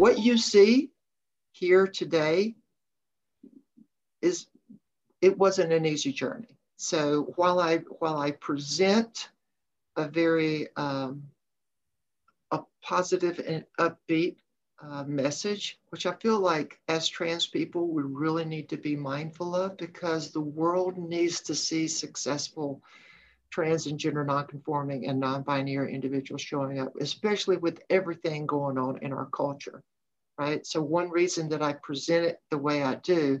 what you see here today is it wasn't an easy journey. So while I while I present a very um, a positive and upbeat uh, message, which I feel like as trans people we really need to be mindful of because the world needs to see successful trans and gender nonconforming and non-binary individuals showing up, especially with everything going on in our culture, right? So one reason that I present it the way I do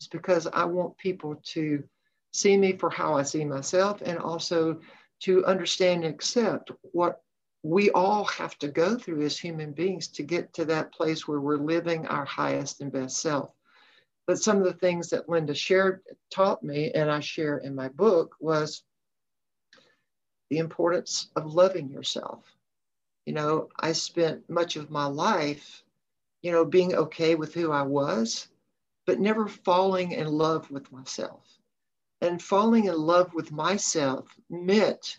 is because I want people to see me for how I see myself and also to understand and accept what we all have to go through as human beings to get to that place where we're living our highest and best self. But some of the things that Linda shared, taught me, and I share in my book was the importance of loving yourself. You know, I spent much of my life, you know, being okay with who I was, but never falling in love with myself. And falling in love with myself meant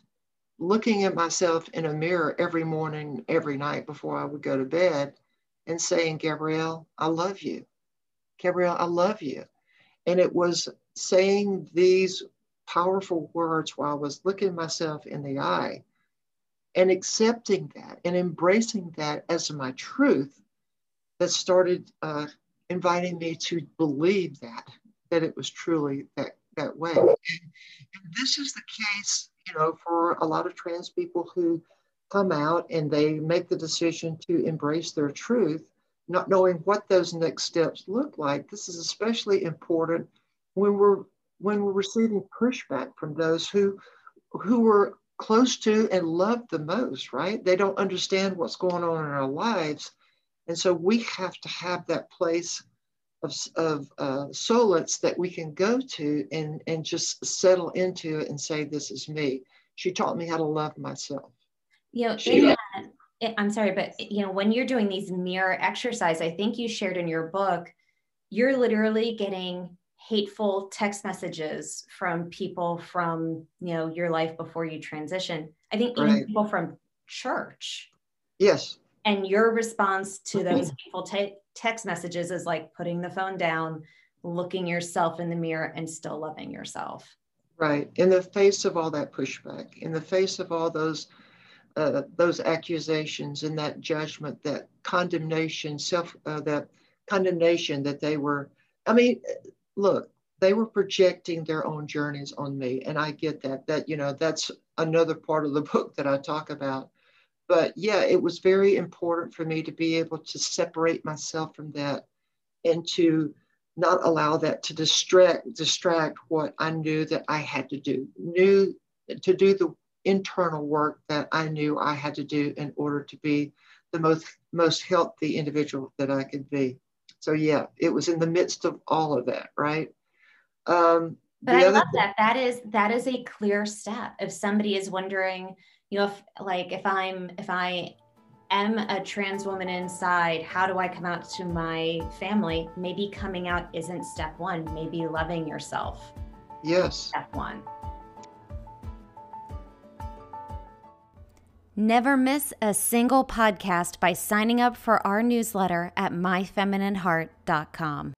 looking at myself in a mirror every morning, every night before I would go to bed and saying, Gabrielle, I love you. Gabrielle, I love you. And it was saying these powerful words while I was looking myself in the eye and accepting that and embracing that as my truth that started uh, inviting me to believe that, that it was truly that, that way. And, and this is the case, you know, for a lot of trans people who come out and they make the decision to embrace their truth, not knowing what those next steps look like. This is especially important when we're when we're receiving pushback from those who who we're close to and love the most, right? They don't understand what's going on in our lives. And so we have to have that place of, of uh, solace that we can go to and, and just settle into it and say, This is me. She taught me how to love myself. You know, she, that, I'm sorry, but you know, when you're doing these mirror exercise, I think you shared in your book, you're literally getting hateful text messages from people from you know your life before you transition i think even right. people from church yes and your response to those hateful te- text messages is like putting the phone down looking yourself in the mirror and still loving yourself right in the face of all that pushback in the face of all those uh, those accusations and that judgment that condemnation self uh, that condemnation that they were i mean look, they were projecting their own journeys on me. And I get that, that, you know, that's another part of the book that I talk about. But yeah, it was very important for me to be able to separate myself from that and to not allow that to distract distract what I knew that I had to do, knew to do the internal work that I knew I had to do in order to be the most most healthy individual that I could be. So yeah, it was in the midst of all of that, right? Um, but I love that. That is that is a clear step. If somebody is wondering, you know, if like if I'm if I am a trans woman inside, how do I come out to my family? Maybe coming out isn't step one. Maybe loving yourself. Yes. Step one. Never miss a single podcast by signing up for our newsletter at myfeminineheart.com.